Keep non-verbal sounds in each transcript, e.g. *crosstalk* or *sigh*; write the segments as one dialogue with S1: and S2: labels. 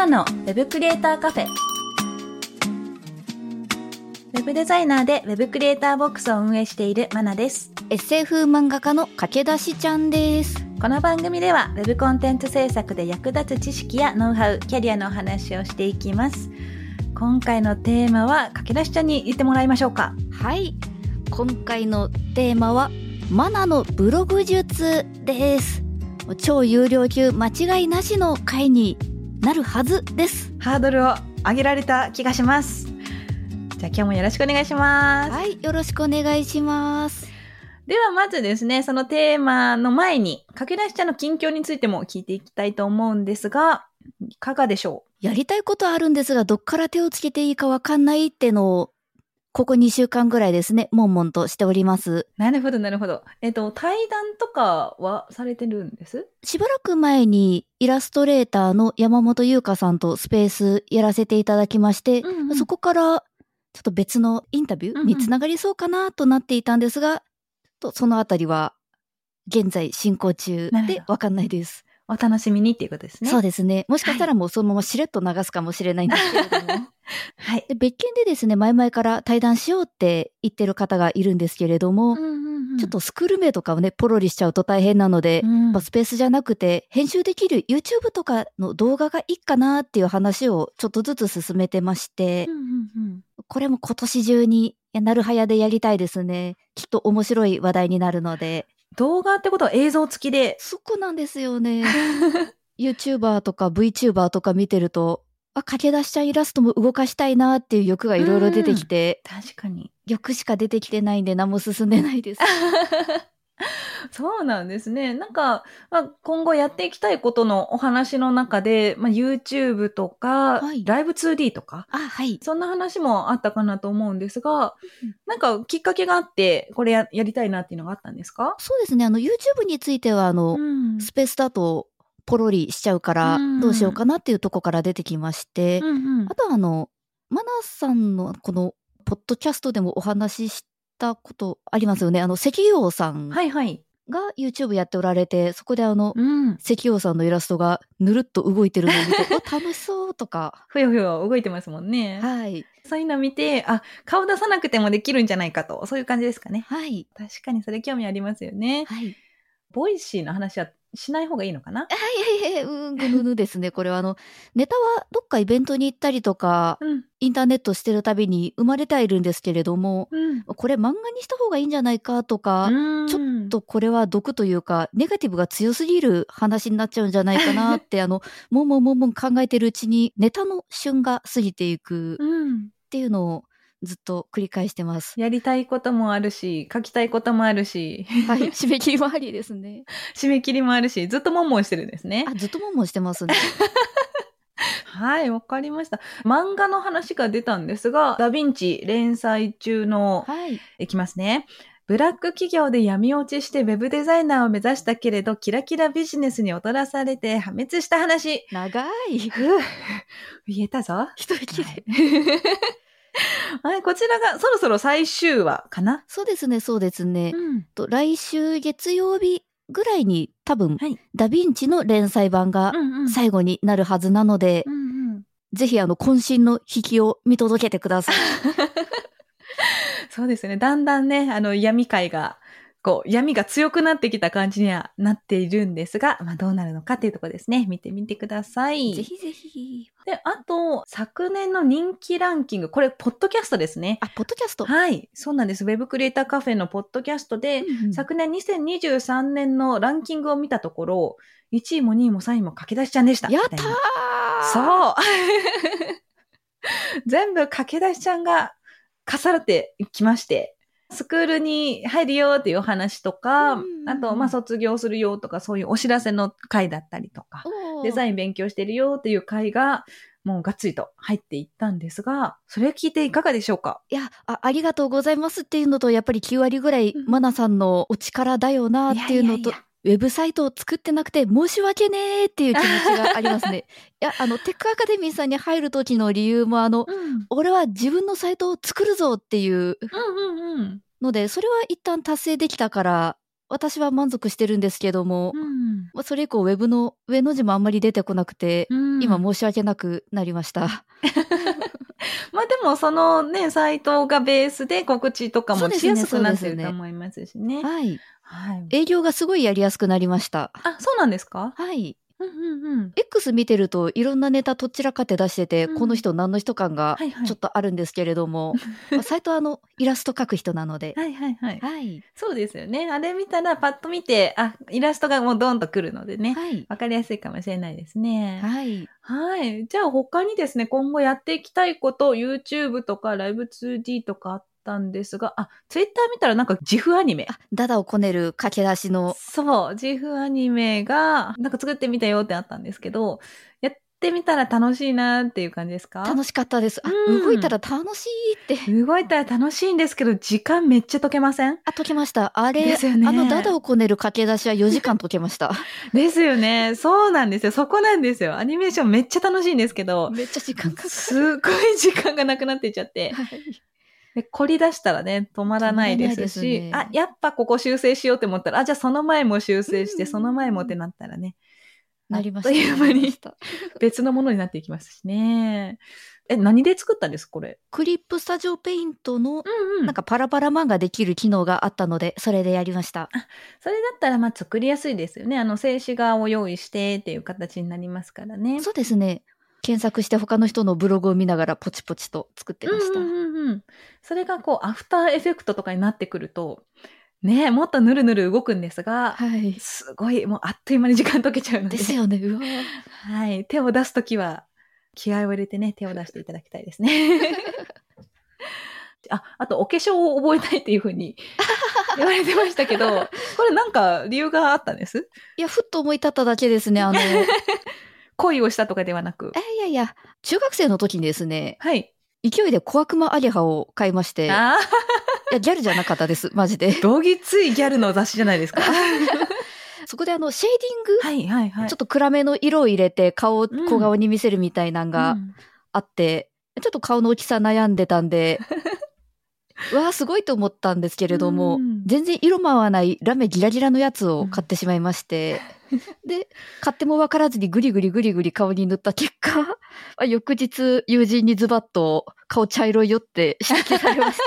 S1: ナのウェブクリエイターカフェ。ウェブデザイナーでウェブクリエイターボックスを運営しているマナです。
S2: SF 漫画家の駆け出しちゃんです。
S1: この番組ではウェブコンテンツ制作で役立つ知識やノウハウ、キャリアのお話をしていきます。今回のテーマは駆け出しちゃんに言ってもらいましょうか。
S2: はい。今回のテーマは、マナのブログ術です。超有料級間違いなしの回になるはずです。
S1: ハードルを上げられた気がします。じゃあ今日もよろしくお願いします。
S2: はい。よろしくお願いします。
S1: ではまずですね、そのテーマの前に、駆け出しちゃんの近況についても聞いていきたいと思うんですが、いかがでしょ
S2: やりたいことあるんですが、どっから手をつけていいかわかんないってのを、ここ2週間ぐらいですね、悶々としております。
S1: うなるほど、なるほど。えっと、対談とかはされてるんです？
S2: しばらく前にイラストレーターの山本優香さんとスペースやらせていただきまして、
S1: うんうん
S2: そこからちょっと別のインタビュ
S1: うんうん
S2: ーにつながりそうかなとなっていたんですが、とそのあたりは現在進行中でわかんないです。
S1: お楽しみにっていうことですね。
S2: そうですね。もしかしたらもうそのまましれっと流すかもしれないんですけれども。*laughs*
S1: はい。
S2: で別件でですね、前々から対談しようって言ってる方がいるんですけれども、ちょっとスクール名とかをね、ポロリしちゃうと大変なので、
S1: うん、
S2: やっぱスペースじゃなくて、編集できる YouTube とかの動画がいいかなっていう話をちょっとずつ進めてまして、
S1: うんうんうん
S2: これも今年中に、なるはやでやりたいですね。きっと面白い話題になるので。
S1: 動画ってことは映像付きで。
S2: そこなんですよね。*laughs* YouTuber とか VTuber とか見てると、あ、駆け出しちゃんイラストも動かしたいなっていう欲がいろいろ出てきて、
S1: 確かに。
S2: 欲しか出てきてないんで何も進んでないです。*laughs* *laughs* *laughs*
S1: そうなんですね。なんか、まあ、今後やっていきたいことのお話の中で、まあ、YouTube とか、
S2: はい
S1: ライブ 2D とか、
S2: あ、はい。
S1: そんな話もあったかなと思うんですが
S2: うん、
S1: なんかきっかけがあって、これややりたいなっていうのがあったんですか？
S2: そうですね。あの、YouTube については、あの、
S1: ん
S2: スペースだとポロリしちゃうから
S1: うん
S2: どうしようかなっていうとこから出てきまして、
S1: うんうん
S2: あとはあのマナさんのこのポッドキャストでもお話ししたことありますよねあの石油王さんが
S1: はいはい。
S2: YouTube やっておられてそこであの
S1: うん。
S2: 石油王さんのイラストがぬるっと動いてるのを見て *laughs* お楽しそうとか
S1: ふよふよ動いてますもんね。
S2: はい
S1: そういうの見て、あ、顔出さなくてもできるんじゃないかと、そういう感じですかね。
S2: はい
S1: 確かにそれ興味ありますよね。
S2: はい
S1: Voicy の話はしない方がいいのかな？
S2: はいはいはいうんぐぬぬですね *laughs* これはあのネタはどっかイベントに行ったりとか
S1: うん。
S2: インターネットしてるたびに生まれてはいるんですけれども
S1: うん。
S2: これ漫画にした方がいいんじゃないかとか、ちょ
S1: っ
S2: とこれは毒というか、ネガティブが強すぎる話になっちゃうんじゃないかなって、*laughs* あの、もんもんもんもん考えてるうちに、ネタの旬が過ぎていくっ
S1: うん。
S2: ていうのをずっと繰り返してます。
S1: やりたいこともあるし、書きたいこともあるし、
S2: はい、*laughs* 締め切りもありですね。
S1: 締め切りもあるし、ずっともんもんしてるんですね
S2: あ、。ずっともんもんしてますね。*laughs*
S1: はい、わかりました。漫画の話が出たんですが、ダヴィンチ連載中の、
S2: はい。
S1: いきますね。ブラック企業で闇落ちしてウェブデザイナーを目指したけれど、キラキラビジネスに踊らされて破滅した話。
S2: 長い。
S1: 言えたぞ。*laughs*
S2: 一息で。
S1: はい、こちらがそろそろ最終話かな？
S2: そうですね、そうですね。
S1: ん。
S2: と来週月曜日ぐらいに多分、
S1: はい
S2: ダヴィンチの連載版が。最後になるはずなので、
S1: うんうん。
S2: ぜひあの、渾身の引きを見届けてください。*laughs*
S1: そうですね。だんだんね、あの、闇界が、こう、闇が強くなってきた感じにはなっているんですが、まあ、どうなるのかっていうところですね。見てみてください。
S2: ぜひぜひ。
S1: で、あと、昨年の人気ランキング、これ、ポッドキャストですね。
S2: あ、ポッドキャスト。
S1: はい。そうなんです。ウェブクリエイターカフェのポッドキャストで、
S2: うんうん
S1: 昨年2023年のランキングを見たところ、1位も2位も3位も駆け出しちゃんでした。
S2: やったー
S1: そう *laughs* 全部駆け出しちゃんが重なってきまして、スクールに入るよっていうお話とか、
S2: うん
S1: あと、まあ、卒業するよとか、そういうお知らせの回だったりとか、デザ
S2: イン。
S1: 勉強してるよっていう回が、もうがっつりと入っていったんですが、それを聞いていかがでしょうか？
S2: いやあ、ありがとうございますっていうのと、やっぱり9割ぐらい、
S1: うん。
S2: マナさんのお力だよなっていうのと、
S1: いやいやいや
S2: ウェブサイトを作ってなくて申し訳ねーっていう気持ちがありますね。*laughs* いや、あの、テックアカデミーさんに入る時の理由も、あの、
S1: うん。
S2: 俺は自分のサイトを作るぞっていう。ので、それは一旦達成できたから、私は満足してるんですけども、
S1: うん。
S2: まあそれ以降ウェブの上の字もあんまり出てこなくて、
S1: うん
S2: 今申し訳なくなりました。*laughs*
S1: まあでもそのね、サイトがベースで告知とかもしやすくなってると思いますしね。
S2: はい。
S1: はい。
S2: 営業がすごいやりやすくなりました。
S1: あ、そうなんですか？
S2: はい。
S1: うんうんうん。
S2: X 見てるといろんなネタとっちらかって出してて、
S1: うん
S2: この人何の人感が
S1: はいはい
S2: ちょっとあるんですけれども、*laughs* まあサイトはあのイラスト描く人なので、
S1: はいはいはい。
S2: はい。
S1: そうですよね。あれ見たらパッと見て、あ、イラストがもうドンとくるのでね。
S2: はい。
S1: わかりやすいかもしれないですね。
S2: はい。
S1: はい。じゃあ他にですね、今後やっていきたいこと、YouTube とかライブ 2D とかあったんですが、あ、Twitter 見たらなんか自負アニメ。
S2: あ、ダダをこねる駆け出しの、
S1: そう、自負アニメが、なんか作ってみたよってあったんですけど、やってみたら楽しいなっていう感じですか？
S2: 楽しかったです。あ、
S1: うん
S2: 動いたら楽しいって。
S1: 動いたら楽しいんですけど、時間めっちゃ解けません？
S2: あ、解けました。あれ、
S1: ですよね
S2: あのダダをこねる駆け出しは4時間解けました。*laughs*
S1: ですよね。そうなんですよ。そこなんですよ。アニメーションめっちゃ楽しいんですけど、
S2: めっちゃ時間かかる。
S1: すごい時間がなくなっていっちゃって。
S2: はい
S1: で、凝り出したらね、止まらないですし、
S2: すね
S1: あ、やっぱここ修正しようって思ったら、あ、じゃあその前も修正して、
S2: うん
S1: その前もってなったらね、
S2: なりました。
S1: という間に *laughs* 別のものになっていきますしね。え、何で作ったんですこれ？
S2: クリップスタジオペイントの、
S1: うん
S2: なんかパラパラ漫画できる機能があったので、それでやりました。
S1: それだったら、まあ、作りやすいですよね。あの、静止画を用意してっていう形になりますからね。
S2: そうですね。検索して他の人のブログを見ながらポチポチと作ってました。
S1: うんうんうんうん。それがこう、アフターエフェクトとかになってくると、ねもっとぬるぬる動くんですが、
S2: はい。
S1: すごい、もうあっという間に時間解けちゃうので。
S2: ですよね。うわ
S1: はい。手を出すときは、気合を入れてね、手を出していただきたいですね。*laughs* あ、あと、お化粧を覚えたいっていうふうに言われてましたけど、これなんか理由があったんです？
S2: いや、ふっと思い立っただけですね。あの、え
S1: 恋をしたとかではなく。
S2: いやいや、中学生の時にですね、
S1: はい。
S2: 勢いで小悪魔アゲハを買いまして、い
S1: あ
S2: や、ギャルじゃなかったです。マジで。
S1: あ、*laughs* どぎついギャルの雑誌じゃないですか。*laughs*
S2: そこであの、シェーディング、
S1: はいはいはい。
S2: ちょっと暗めの色を入れて顔を
S1: うん
S2: 小顔に見せるみたいなんが
S1: うん
S2: あって、ちょっと顔の大きさ悩んでたんで、*laughs* うわあすごいと思ったんですけれども、
S1: うん
S2: 全然色も合わないラメギラギラのやつを買ってしまいまして、*laughs* で、買っても分からずにグリグリグリグリ顔に塗った結果、*laughs* あ翌日友人にズバッと顔茶色いよって指摘されまして、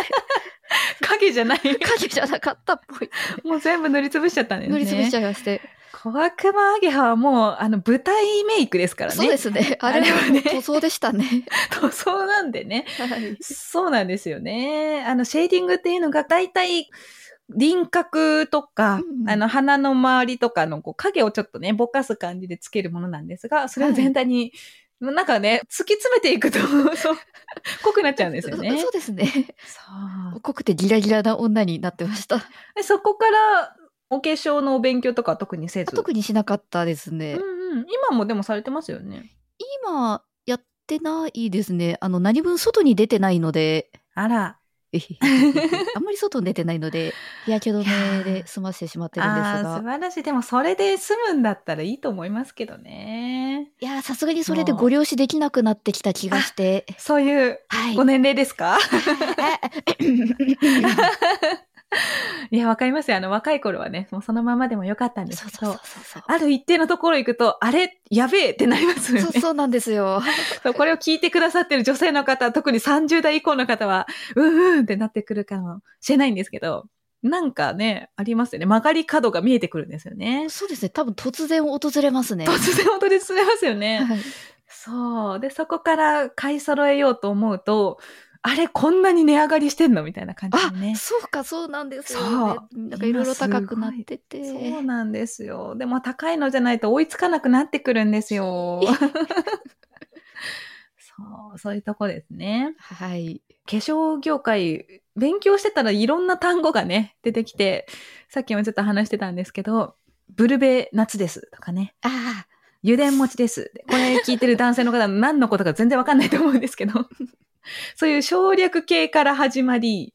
S2: *laughs*
S1: 影じゃない。
S2: 影じゃなかったっぽい。
S1: もう全部塗りつぶしちゃったんですね。
S2: 塗りつぶしちゃいまして。
S1: 小悪魔アゲハはもう、あの、舞台メイクですからね。
S2: そうですね。あれは
S1: あれはね
S2: 塗装でしたね。
S1: 塗装なんでね。
S2: はい。
S1: そうなんですよね。あの、シェーディングっていうのが大体、輪郭とか、
S2: うん
S1: あの、鼻の周りとかのこう影をちょっとね、ぼかす感じでつけるものなんですが、それを全体に、なんかね、突き詰めていくと、*laughs* 濃くなっちゃうんですよね。
S2: そうですね。
S1: そう
S2: 濃くてギラギラな女になってました。
S1: でそこから、お化粧のお勉強とかは特にせず？
S2: 特にしなかったですね。
S1: うんうん。今もでもされてますよね。
S2: 今、やってないですね。あの、何分外に出てないので、
S1: あら。*laughs*
S2: あんまり外に出てないので、日焼け止めで済ませてしまってるんですが
S1: 素。晴らしい。でもそれで済むんだったらいいと思いますけどね。
S2: いやー、さすがにそれでご了承できなくなってきた気がして。
S1: そういう
S2: はい。
S1: ご年齢ですか？*laughs*
S2: え
S1: い *laughs* *laughs* や、わかりますよ。あの、若い頃はね、もうそのままでもよかったんですけど。ある一定のところ行くと、あれ？やべえってなりますよね。
S2: そうそうなんですよ。*laughs*
S1: これを聞いてくださってる女性の方、特に30代以降の方は、うんうんってなってくるかもしれないんですけど、なんかね、ありますよね。曲がり角が見えてくるんですよね。
S2: そうですね。多分突然訪れますね。
S1: 突然踊り進めますよね。
S2: はい
S1: そう。で、そこから買い揃えようと思うと、あれ、こんなに値上がりしてんのみたいな感じ
S2: あ
S1: でね、。
S2: そうか、そうなんですよ、ね。
S1: そう
S2: なんかいろいろ高くなってて。
S1: そうなんですよ。でも高いのじゃないと追いつかなくなってくるんですよ。*laughs* そう、そういうとこですね。
S2: はい。
S1: 化粧業界、勉強してたらいろんな単語がね、出てきて、さっきもちょっと話してたんですけど、ブルベ夏ですとかね、
S2: ああ、
S1: 油田餅です。これ聞いてる男性の方何のことか全然わかんないと思うんですけど、*laughs* そういう省略系から始まり、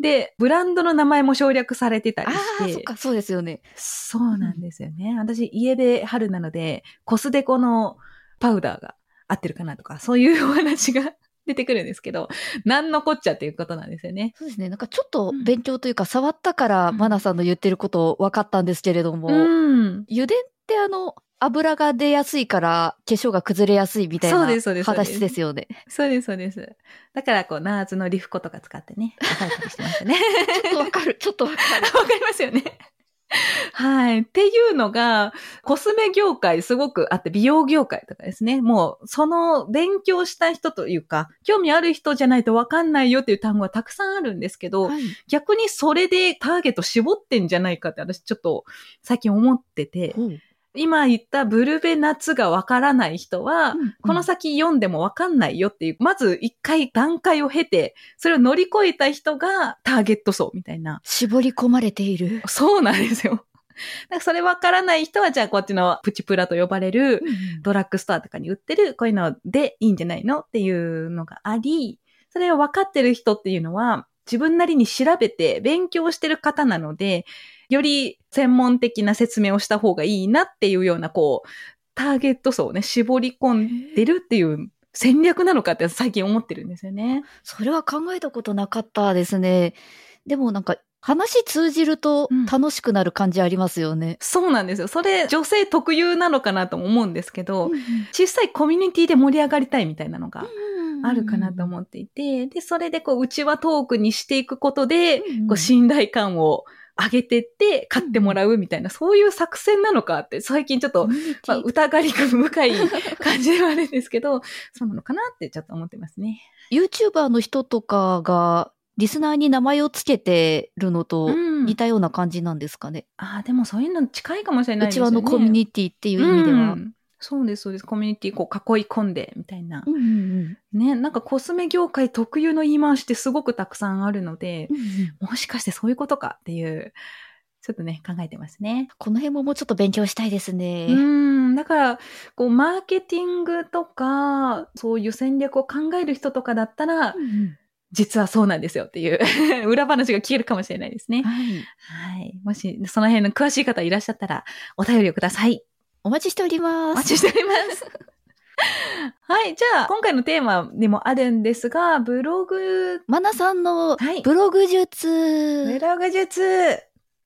S1: で、ブランドの名前も省略されてたり
S2: ああ、
S1: して、
S2: そっか、そうですよね。
S1: そうなんですよね。私、家で春なので、コスデコのパウダーが合ってるかなとか、そういうお話が *laughs* 出てくるんですけど、なんのこっちゃっていうことなんですよね。
S2: そうですね。なんかちょっと勉強というか、触ったから、
S1: うん
S2: マナさんの言ってること分かったんですけれども、
S1: うん。
S2: 油田ってあの、油が出やすいから化粧が崩れやすいみたいな
S1: そうですそうですそうです
S2: 話ですよね。
S1: そうです、そうです。だから、こう、ナーズのリフコとか使ってね、抑えたりしてましたね。
S2: ちょっとわかる、*laughs* ちょっとわかる。
S1: わかりますよね。はい。っていうのが、コスメ業界すごくあって、美容業界とかですね。もう、その勉強した人というか、興味ある人じゃないとわかんないよっていう単語がたくさんあるんですけど、
S2: はい
S1: 逆にそれでターゲット絞ってんじゃないかって私ちょっと最近思ってて、
S2: ほう
S1: 今言ったブルベ夏がわからない人は、
S2: うんうん
S1: この先読んでもわかんないよっていう、まず一回段階を経て、それを乗り越えた人がターゲット層みたいな。
S2: 絞り込まれている。
S1: そうなんですよ。*laughs* それわからない人は、じゃあこっちのプチプラと呼ばれるドラッグストアとかに売ってるこういうのでいいんじゃないのっていうのがあり、それを分かってる人っていうのは自分なりに調べて勉強してる方なので、より専門的な説明をした方がいいなっていうような、こう、ターゲット層をね、絞り込んでるっていう戦略なのかって最近思ってるんですよね。
S2: それは考えたことなかったですね。でもなんか話通じると
S1: うん
S2: 楽しくなる感じありますよね。
S1: そうなんですよ。それ女性特有なのかなとも思うんですけど、小さいコミュニティで盛り上がりたいみたいなのがあるかなと思っていて、で、それでこう、うちわトークにしていくことで、
S2: うんうん
S1: こう、信頼感を上げてって、買ってもらうみたいな、そういう作戦なのかって、最近ちょっと、まあ、疑り深い *laughs* 感じではあるんですけど、そうなのかなってちょっと思ってますね。
S2: YouTuber の人とかがリスナーに名前をつけてるのと
S1: うん
S2: 似たような感じなんですかね。
S1: ああ、でもそういうの近いかもしれないうですよね。
S2: ちわのコミュニティっていう意味では。
S1: うんそうです、そうです。コミュニティこう囲い込んで、みたいな。
S2: うんうんうん
S1: ね、なんかコスメ業界特有の言い回しってすごくたくさんあるので、もしかしてそういうことかっていう、ちょっとね、考えてますね。
S2: この辺ももうちょっと勉強したいですね。
S1: うん、だから、こう、マーケティングとか、そういう戦略を考える人とかだったら、
S2: うんうん
S1: 実はそうなんですよっていう *laughs* 裏話が聞けるかもしれないですね。
S2: はい。
S1: はい。もし、その辺の詳しい方いらっしゃったら、お便りをください。
S2: お待ちしておりま
S1: お待
S2: す。
S1: ちしております。*laughs* はい。じゃあ、今回のテーマにもあるんですが、ブログ、
S2: マナさんの
S1: はい
S2: ブログ術。
S1: ブログ術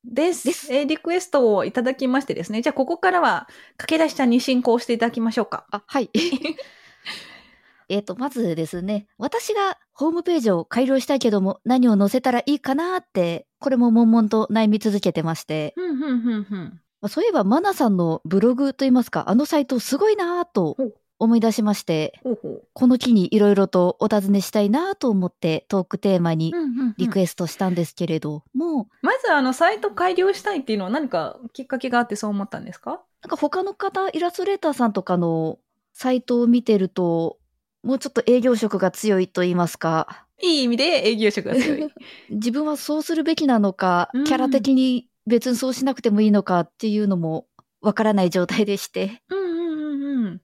S1: です。
S2: です
S1: えーリクエストをいただきましてですね。じゃあ、ここからは、駆け出しちゃんに進行していただきましょうか。
S2: あ、はい。*laughs* えっと、まずですね、私がホームページを改良したいけども、何を載せたらいいかなって、これも悶々と悩み続けてまして、
S1: ふんふんふんふん。
S2: まあそういえば、マナさんのブログといいますか、あのサイトすごいなぁと思い出しまして、
S1: ほうほう。
S2: この機にいろいろとお尋ねしたいなぁと思ってトークテーマにリク
S1: エ
S2: エストしたんですけれども、
S1: まず、あの、サイト改良したいっていうのは何かきっかけがあってそう思ったんですか？
S2: なんか他の方、イラストレーターさんとかのサイトを見てると、もうちょっと営業職が強いと言いますか、
S1: いい意味で営業職が強い。*laughs*
S2: 自分はそうするべきなのか、
S1: うん。
S2: キャラ的に別にそうしなくてもいいのかっていうのもわからない状態でして。
S1: うんうんうんうん。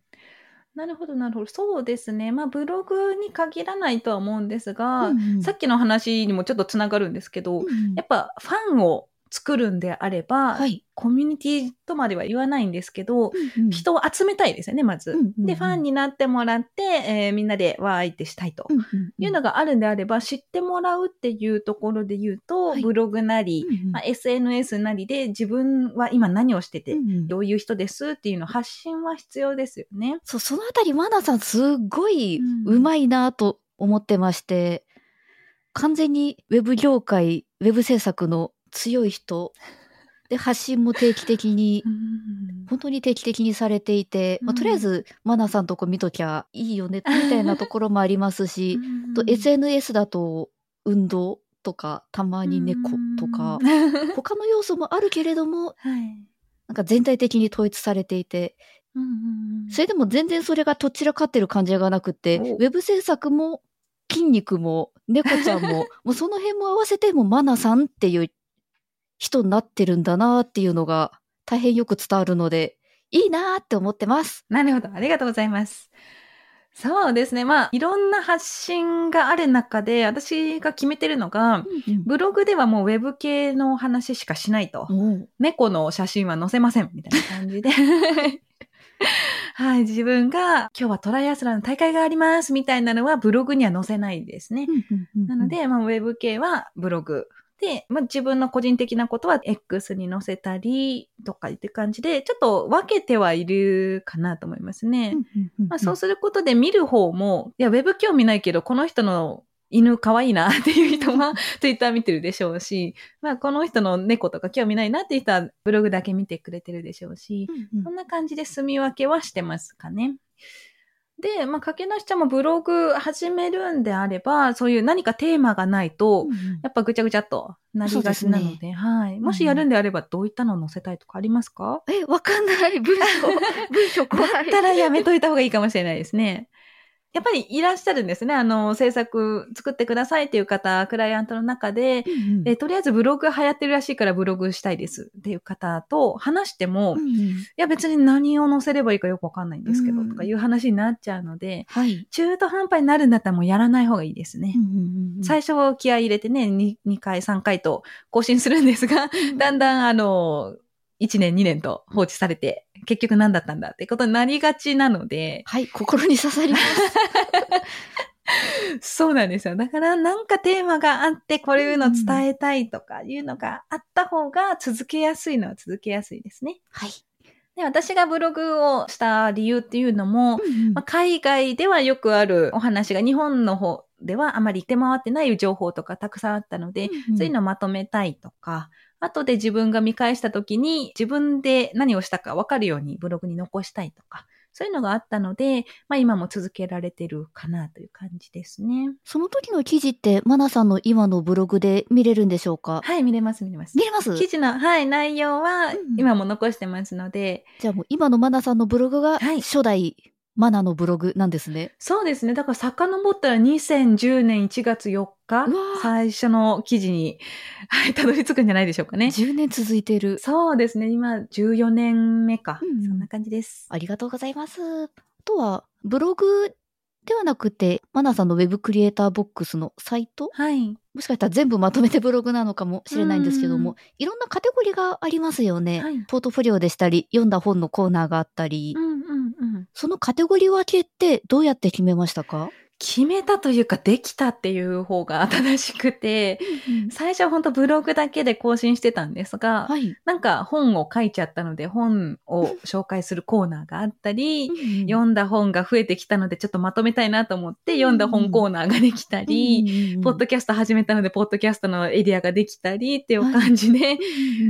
S1: なるほど、なるほど。そうですね。まあ、ブログに限らないとは思うんですが、さっきの話にもちょっとつながるんですけど、
S2: うん
S1: やっぱファンを作るんであれば、
S2: はい。
S1: コミュニティとまでは言わないんですけど、
S2: うん
S1: 人を集めたいですよね、まず。
S2: うんうんうん
S1: で、ファンになってもらって、えーみんなでわーいってしたいと。
S2: うんうん
S1: いうのがあるんであれば、知ってもらうっていうところで言うと、
S2: はい
S1: ブログなり、
S2: うんうん
S1: まあ、SNS なりで自分は今何をしてて、
S2: うんうん
S1: どういう人ですっていうのを発信は必要ですよね。
S2: そう、そのあたり、マナさんすっごい
S1: うん
S2: 上手いなと思ってまして、完全にウェブ業界、ウェブ制作の強い人、で、発信も定期的に、*laughs* 本当に定期的にされていて、まあ、
S1: うん
S2: とりあえず、マナさんとこ見ときゃいいよね、*laughs* みたいなところもありますし、と
S1: うん
S2: SNS だと、運動とか、たまに猫とか、
S1: うん。
S2: 他の要素もあるけれども、
S1: はい。
S2: なんか全体的に統一されていて、
S1: うんうんうん。
S2: それでも全然それがどちらかってる感じがなくって、
S1: お。
S2: ウェブ制作も筋肉も猫ちゃんも、*laughs* もうその辺も合わせてもマナさんっていう人になってるんだなっていうのが大変よく伝わるので、いいなーって思ってます。
S1: なるほど。ありがとうございます。そうですね。まあ、いろんな発信がある中で、私が決めてるのが、ブログではもうウェブ系の話しかしないと。
S2: うん
S1: 猫の写真は載せません、みたいな感じで。*laughs* はい、自分が今日はトライアスランの大会があります、みたいなのはブログには載せないですね。なの、で、まあ、ウェブ系はブログで、まあ、自分の個人的なことは X に載せたりとかって感じで、ちょっと分けてはいるかなと思いますね。まあ、そうすることで見る方も、いや、ウェブ興味ないけど、この人の犬可愛いなっていう人は *laughs* Twitter 見てるでしょうし、まあこの人の猫とか興味ないなっていう人はブログだけ見てくれてるでしょうし、そんな感じで住み分けはしてますかね。で、まあ、かけなしちゃんもブログ始めるんであれば、そういう何かテーマがないと、やっぱぐちゃぐちゃっとなりがちなので、
S2: ね、
S1: はい。もしやるんであれば、どういったのを載せたいとかありますか、
S2: え、わかんない。文章、*laughs* 文章怖い。
S1: だったらやめといた方がいいかもしれないですね。やっぱりいらっしゃるんですね。あの、制作作ってくださいっていう方、クライアントの中で、
S2: うんうん。
S1: えとりあえずブログ流行ってるらしいからブログしたいです。っていう方と話しても、い
S2: うんうん。
S1: や別に何を載せればいいかよくわかんないんですけど、
S2: うん
S1: とかいう話になっちゃうので、
S2: はい。
S1: 中途半端になるんだったらもうやらない方がいいですね。最初気合い入れてね2、2回、3回と更新するんですが、だんだんあの、1年、2年と放置されて、結局何だったんだってことになりがちなので、
S2: はい、心に刺さります。*laughs*
S1: そうなんですよ。だからなんかテーマがあって、こういうの伝えたいとかいうのがあった方が続けやすいのは続けやすいですね。
S2: はい。
S1: で、私がブログをした理由っていうのも、まあ、海外ではよくあるお話が日本の方ではあまり出回ってない情報とかたくさんあったので、そういうのをまとめたいとか、後で自分が見返した時に自分で何をしたか分かるようにブログに残したいとか、そういうのがあったので、まあ今も続けられてるかなという感じですね。
S2: その時の記事って、マナさんの今のブログで見れるんでしょうか？
S1: はい、見れます、見れます。
S2: 見れます？
S1: 記事の、はい、内容は
S2: うん
S1: 今も残してますので、
S2: じゃあもう今のマナさんのブログが
S1: はい。
S2: 初代マナのブログなんですね。
S1: そうですね。だから遡ったら2010年1月4日最初の記事に、はい、たどり着くんじゃないでしょうかね。
S2: 10年続いている。
S1: そうですね。今14年目か。
S2: うん
S1: そんな感じです。
S2: ありがとうございます。あとは、ブログではなくて、マナさんのウェブクリエイターボックスのサイト？
S1: はい。
S2: もしかしたら全部まとめてブログなのかもしれないんですけども、いろんなカテゴリーがありますよね。
S1: はい
S2: ポートフォリオでしたり、読んだ本のコーナーがあったり、
S1: うんうんうん。
S2: そのカテゴリー分けってどうやって決めましたか、
S1: 決めたというか、できたっていう方が正しくて、最初は本当ブログだけで更新してたんですが、
S2: はい。
S1: なんか本を書いちゃったので、本を紹介するコーナーがあったり、読んだ本が増えてきたので、ちょっとまとめたいなと思って、読んだ本コーナーができたり、ポッドキャスト始めたので、ポッドキャストのエリアができたりっていう感じで、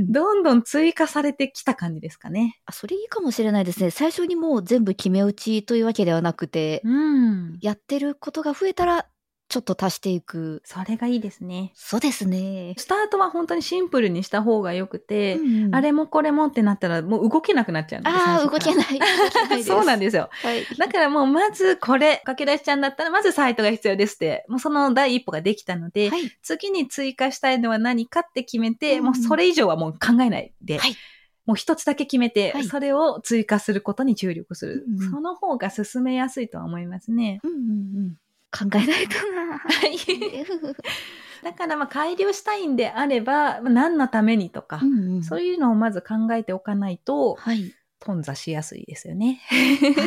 S1: どんどん追加されてきた感じですかね。
S2: あそれいいかもしれないですね。最初にもう全部決め打ちというわけではなくて、
S1: うん。
S2: やってることが増えたら、ちょっと足していく。
S1: それがいいですね。
S2: そうですね。
S1: スタートは本当にシンプルにした方がよくて、
S2: うん
S1: あれもこれもってなったらもう動けなくなっちゃうので。
S2: ああ、動け
S1: い。
S2: ない。動けない。
S1: そうなんですよ。
S2: はい。
S1: だからもうまずこれ、かけ出しちゃんだったらまずサイトが必要ですって、もうその第一歩ができたので、
S2: はい。
S1: 次に追加したいのは何かって決めて、
S2: うん
S1: もうそれ以上はもう考えないで、
S2: はい
S1: もう一つだけ決めて、
S2: はい
S1: それを追加することに注力する。
S2: うんうん
S1: その方が進めやすいとは思いますね。
S2: うんうんうん。考えないとな。
S1: はい。*laughs* だからまあ改良したいんであれば、まあ何のためにとか、
S2: うんうん
S1: そういうのをまず考えておかないと、
S2: はい。
S1: 頓挫しやすいですよね。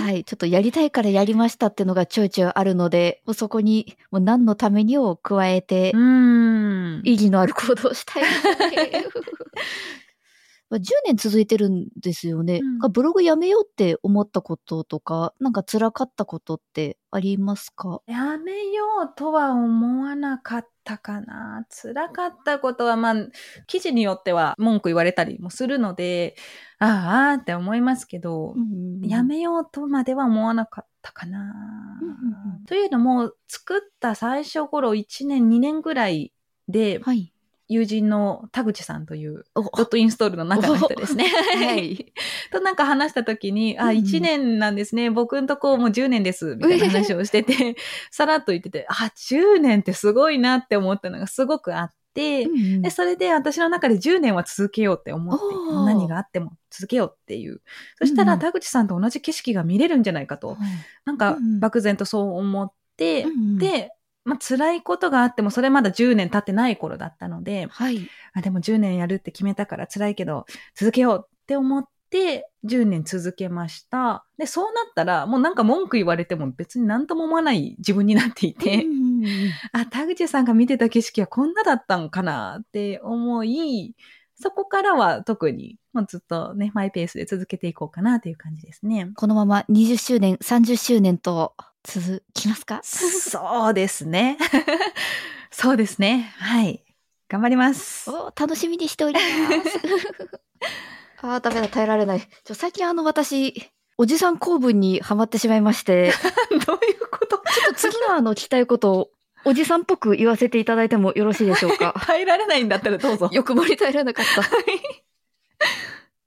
S2: はい。ちょっとやりたいからやりましたっていうのがちょいちょいあるので、もうそこにもう何のためにを加えて
S1: う、ーん。
S2: 意義のある行動をしたい *laughs* 10年続いてるんですよね。
S1: うん
S2: ブログやめようって思ったこととか、なんか辛かったことってありますか？
S1: やめようとは思わなかったかな。辛かったことは、まあ、記事によっては文句言われたりもするので、ああって思いますけど、やめようとまでは思わなかったかな。
S2: うんうんうん
S1: というのも、作った最初頃1年、2年ぐらいで、
S2: はい。
S1: 友人の田口さんという
S2: お
S1: ドットインストールの中の人ですね。
S2: はい。
S1: となんか話した時に、あ、
S2: うんうん
S1: 1年なんですね。僕んとこもう10年です。みたいな話をしてて、さらっと言ってて、あ、10年ってすごいなって思ったのがすごくあって、で、それで私の中で10年は続けようって思って何があっても続けようっていう。そしたら
S2: うん
S1: 田口さんと同じ景色が見れるんじゃないかと、なんか
S2: うんうん
S1: 漠然とそう思って、
S2: うん
S1: で、まあ、辛いことがあっても、それまだ10年経ってない頃だったので、
S2: はい。
S1: あ、でも10年やるって決めたから辛いけど、続けようって思って、10年続けました。で、そうなったら、もうなんか文句言われても別に何とも思わない自分になっていて、
S2: うんうん
S1: あ、田口さんが見てた景色はこんなだったんかなって思い、そこからは特に、もうずっとね、マイペースで続けていこうかなという感じですね。
S2: このまま20周年、30周年と続きますか？
S1: そうですね。*laughs* そうですね。はい。頑張ります。
S2: お楽しみにしております。あー、ダメだ、耐えられない。ちょ最近あの私、おじさん公文にハマってしまいまして、*laughs*
S1: どういうこと？
S2: ちょっと次のあの聞きたいことをおじさんっぽく言わせていただいてもよろしいでしょうか？*laughs*
S1: 耐えられないんだったらどうぞ。
S2: 欲張り耐えられなかった。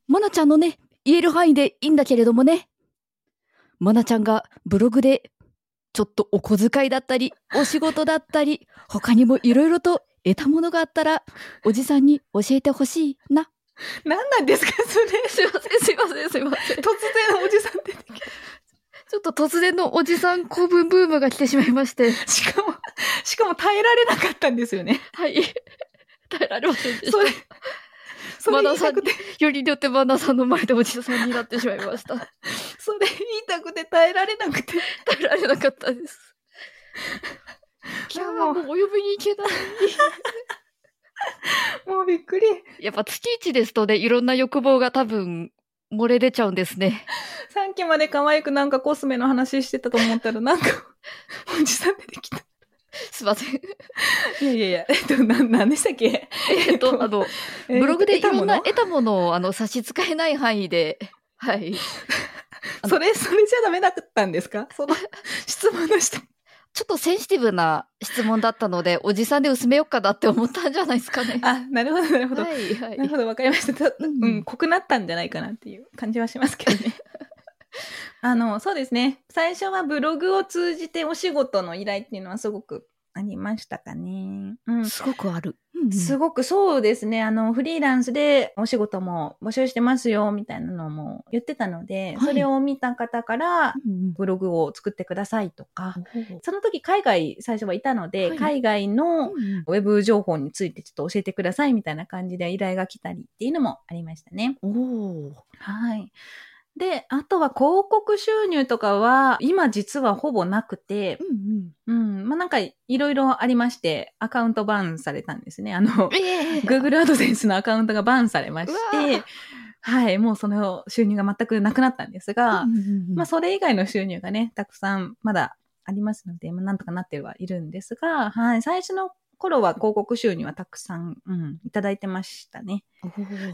S2: まなちゃんのね、言える範囲でいいんだけれどもね。まなちゃんがブログで、ちょっとお小遣いだったり、お仕事だったり、*laughs* 他にもいろいろと得たものがあったら、おじさんに教えてほしいな。
S1: 何なんですか？それ。
S2: すいません、すいません、すいません。
S1: 突然おじさん出てき
S2: ちょっと突然のおじさん公文ブームが来てしまいまして。
S1: た。しかも、しかも耐えられなかったんですよね。
S2: はい。耐えられませんでした
S1: そ。れ、それ言いたくて、
S2: よりによってマナさんの前でおじさんになってしまいました。
S1: それ言いたくて耐えられなくて。
S2: 耐えられなかったです。*laughs* いやーもうお呼びに行けない。
S1: もうびっくり。
S2: やっぱ月一ですとね、いろんな欲望が多分漏れ出ちゃうんですね。
S1: さっきまで可愛くなんかコスメの話してたと思ったら、なんか、*laughs* おじさん出てきた。
S2: すいません。
S1: いやいやいや、えっと、な、なんでしたっけ？
S2: えっと、あの、ブログでいろんな得たものをあの差し支えない範囲で、はい。
S1: とそれ、それじゃダメだったんですか？その *laughs* 質問の人。
S2: ちょっとセンシティブな質問だったので、おじさんで薄めようかなって思ったんじゃないですかね。
S1: あ、なるほど、なるほど。
S2: はい、はい
S1: なる。ほど、わかりました。ちょっと
S2: うん
S1: うん、濃くなったんじゃないかなっていう感じはしますけどね。*laughs* あの、そうですね。最初はブログを通じてお仕事の依頼っていうのはすごくありましたかね。うん。
S2: すごくある。
S1: すごくそうですね。あの、フリーランスでお仕事も募集してますよ、みたいなのも言ってたので、
S2: はい
S1: それを見た方から、
S2: うん
S1: ブログを作ってくださいとか、
S2: うん
S1: その時海外最初はいたので、
S2: はい
S1: 海外の
S2: うん
S1: ウェブ情報についてちょっと教えてくださいみたいな感じで依頼が来たりっていうのもありましたね。はい。で、あとは広告収入とかは今実はほぼなくて
S2: う、ん
S1: うん、まあなんかいろいろありまして、アカウントバンされたんですね。あの Google アドセンスのアカウントがバンされまして
S2: ー、
S1: はい、もうその収入が全くなくなったんですが、
S2: うんうんうん。
S1: まあそれ以外の収入がね、たくさんまだありますので、まあなんとかなってはいるんですが、はい、最初の頃は広告収入はたくさん、うん、いただいてましたね。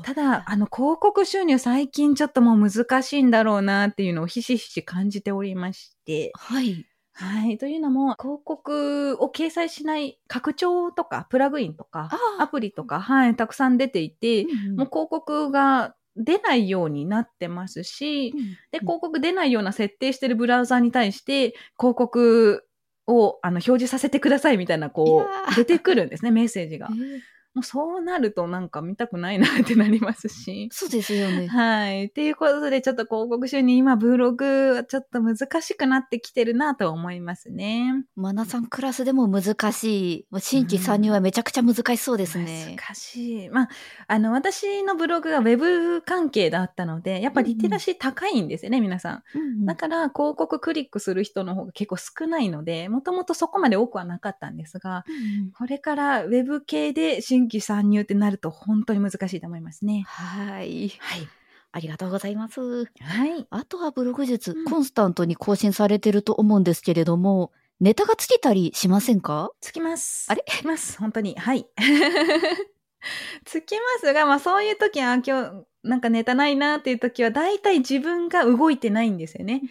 S1: ただ、あの広告収入最近ちょっともう難しいんだろうなっていうのをひしひし感じておりまして、
S2: はい。
S1: はい。というのも、広告を掲載しない拡張とか、プラグインとか、アプリとか、はい、たくさん出ていて、もう広告が出ないようになってますし、で、広告出ないような設定してるブラウザーに対して、広告をあの表示させてくださいみたいな、こう、
S2: ー
S1: 出てくるんですね、メッセージが
S2: え。ー
S1: もうそうなるとなんか見たくないなってなりますし。
S2: そうですよね。
S1: はい。っていうことで、ちょっと広告収入、今、ブログはちょっと難しくなってきてるなと思いますね。
S2: マナさんクラスでも難しい。もう新規参入はめちゃくちゃ難しそうですね。
S1: 難しい。まあ、あの、私のブログがウェブ関係だったので、やっぱリテラシー高いんですよね、皆さん。
S2: うん
S1: だから、広告クリックする人の方が結構少ないので、もともとそこまで多くはなかったんですが、
S2: うん
S1: これからウェブ系で新規参入ってなると本当に難しいと思いますね。
S2: はい。
S1: はい。
S2: ありがとうございます。
S1: はい。
S2: あとはブログ術、
S1: うん
S2: コンスタントに更新されてると思うんですけれども、ネタが尽きたりしませんか？
S1: つきます。
S2: あれ？
S1: つきます。本当に。はい。*laughs* つきますが、まあそういう時は、今日、なんかネタないなっていう時は、大体自分が動いてないんですよね。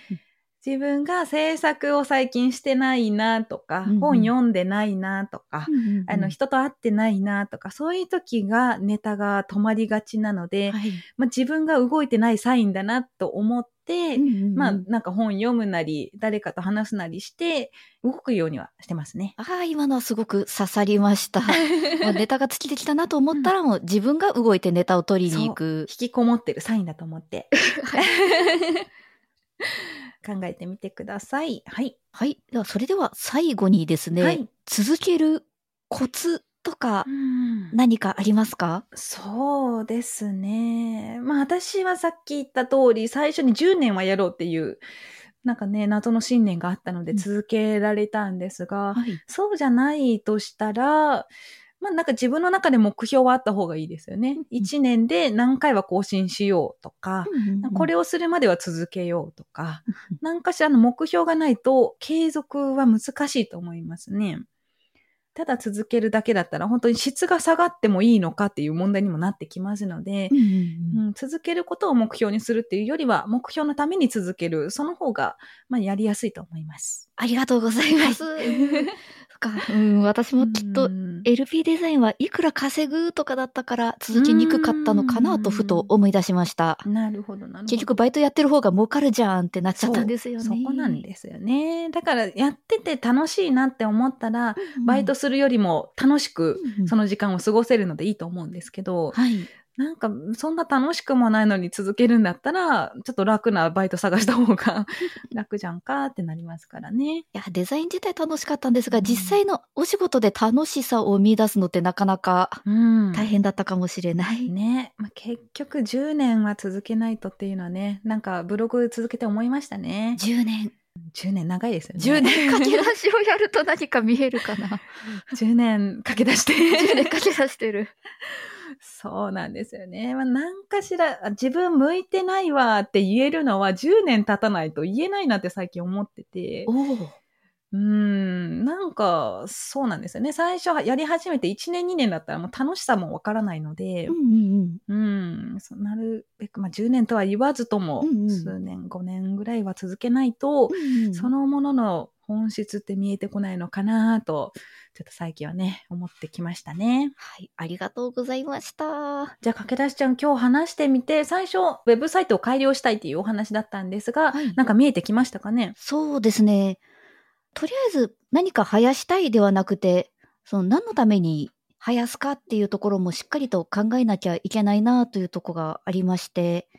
S1: 自分が制作を最近してないなとか、
S2: うんうん
S1: 本読んでないなとか、あの、人と会ってないなとか、そういう時がネタが止まりがちなので、
S2: はい
S1: まあ、自分が動いてないサインだなと思って、まあ、なんか本読むなり、誰かと話すなりして、動くようにはしてますね。
S2: ああ、今のはすごく刺さりました。*laughs* ネタが尽きてきたなと思ったら、もう自分が動いてネタを取りに行く。
S1: 引きこもってるサインだと思って。*laughs* 考えてみてください。はい。
S2: はい。では、それでは最後にですね、
S1: はい
S2: 続けるコツとか
S1: うん
S2: 何かありますか？
S1: そうですね。まあ私はさっき言った通り、最初に10年はやろうっていう、なんかね、謎の信念があったので
S2: うん
S1: 続けられたんですが、
S2: はい。
S1: そうじゃないとしたら、まあなんか自分の中で目標はあった方がいいですよね
S2: うん。
S1: 一年で何回は更新しようとか、これ
S2: を、
S1: をするまでは続けようとか、
S2: うん
S1: 何かしらの目標がないと継続は難しいと思いますね。ただ続けるだけだったら本当に質が下がってもいいのかっていう問題にもなってきますので
S2: うん、
S1: 続けることを目標にするっていうよりは目標のために続ける、その方が、まあ、やりやすいと思います。
S2: ありがとうございます。*laughs* か、うん、私もきっと
S1: うん
S2: LP デザインはいくら稼ぐとかだったから続きにくかったのかなとふと思い出しました。
S1: なるほど、なるほど。
S2: 結局バイトやってる方が儲かるじゃんってなっちゃったんですよね。
S1: そこなんですよね。だからやってて楽しいなって思ったら、
S2: うん
S1: バイトするよりも楽しく
S2: うん
S1: その時間を過ごせるのでいいと思うんですけど、
S2: はい。
S1: なんかそんな楽しくもないのに続けるんだったら、ちょっと楽なバイト探した方が *laughs* 楽じゃんかってなりますからね。
S2: いや、デザイン自体楽しかったんですが、
S1: うん
S2: 実際のお仕事で楽しさを見出すのってなかなか
S1: うん
S2: 大変だったかもしれない。
S1: ね、まあ、結局10年は続けないとっていうのはね、なんかブログ続けて思いましたね。
S2: 10年。
S1: 10年長いですよね。
S2: 10年 *laughs* 駆け出しをやると何か見えるかな。
S1: 10年駆け出して。
S2: 10年駆け出してる。
S1: そうなんですよね。まあ、なんかしら、あ自分向いてないわって言えるのは10年経たないと言えないなって最近思ってて。うーん、なんか、そうなんですよね。最初やり始めて1年2年だったらもう楽しさもわからないので
S2: うん、うん
S1: なるべく、まあ10年とは言わずとも
S2: うんうん、
S1: 数年、5年ぐらいは続けないと、
S2: うんうん。
S1: そのものの本質って見えてこないのかなと、ちょっと最近はね、思ってきましたね。
S2: はい、ありがとうございました。
S1: じゃあ、駆け出しちゃん今日話してみて、最初、ウェブサイトを改良したいっていうお話だったんですが、
S2: はい
S1: なんか見えてきましたかね？
S2: そうですね。とりあえず何か生やしたいではなくて、その何のために生やすかっていうところもしっかりと考えなきゃいけないなというところがありまして、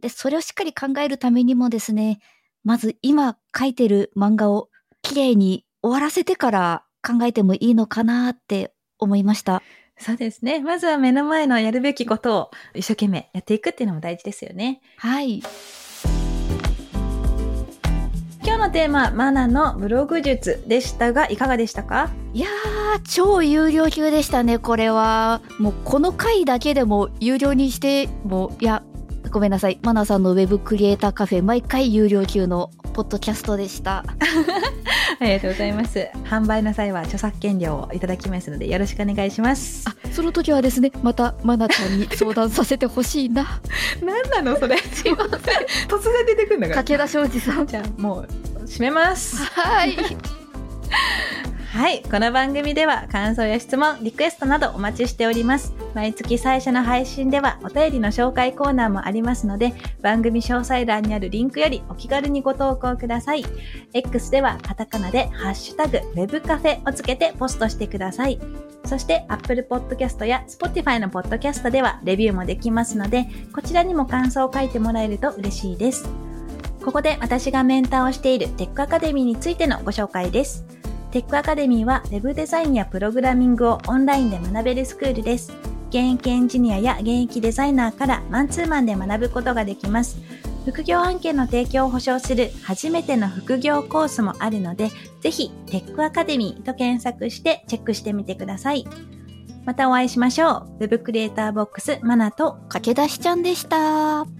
S2: で、それをしっかり考えるためにもですね、まず今書いてる漫画をきれいに終わらせてから考えてもいいのかなって思いました。
S1: そうですね。まずは目の前のやるべきことを一生懸命やっていくっていうのも大事ですよね。
S2: はい。
S1: 今日のテーマ、マナのブログ術でしたが、いかがでしたか？
S2: いやー、超有料級でしたね、これは。もう、この回だけでも有料にして、もう、いや、ごめんなさい。マナさんのウェブクリエイターカフェ、毎回有料級のポッドキャストでした。*laughs*
S1: ありがとうございます。販売の際は著作権料をいただきますので、よろしくお願いします。
S2: あ、その時はですね、また、マナちゃんに相談させてほしいな。*laughs*
S1: 何なのそれ？*laughs* すいません。突然出てくるんだから。
S2: 駆け出しおじさん。
S1: じゃあ、もう、閉めます。
S2: はい。
S1: はい。この番組では感想や質問、リクエストなどお待ちしております。毎月最初の配信ではお便りの紹介コーナーもありますので、番組詳細欄にあるリンクよりお気軽にご投稿ください。X ではカタカナでハッシュタグ Web カフェをつけてポストしてください。そして Apple Podcast や Spotify の Podcast ではレビューもできますので、こちらにも感想を書いてもらえると嬉しいです。ここで私がメンターをしているテックアカデミーについてのご紹介です。テックアカデミーは Web デザインやプログラミングをオンラインで学べるスクールです。現役エンジニアや現役デザイナーからマンツーマンで学ぶことができます。副業案件の提供を保証する初めての副業コースもあるので、ぜひテックアカデミーと検索してチェックしてみてください。またお会いしましょう。Web クリエイターボックスマナと
S2: 駆け出しちゃんでした。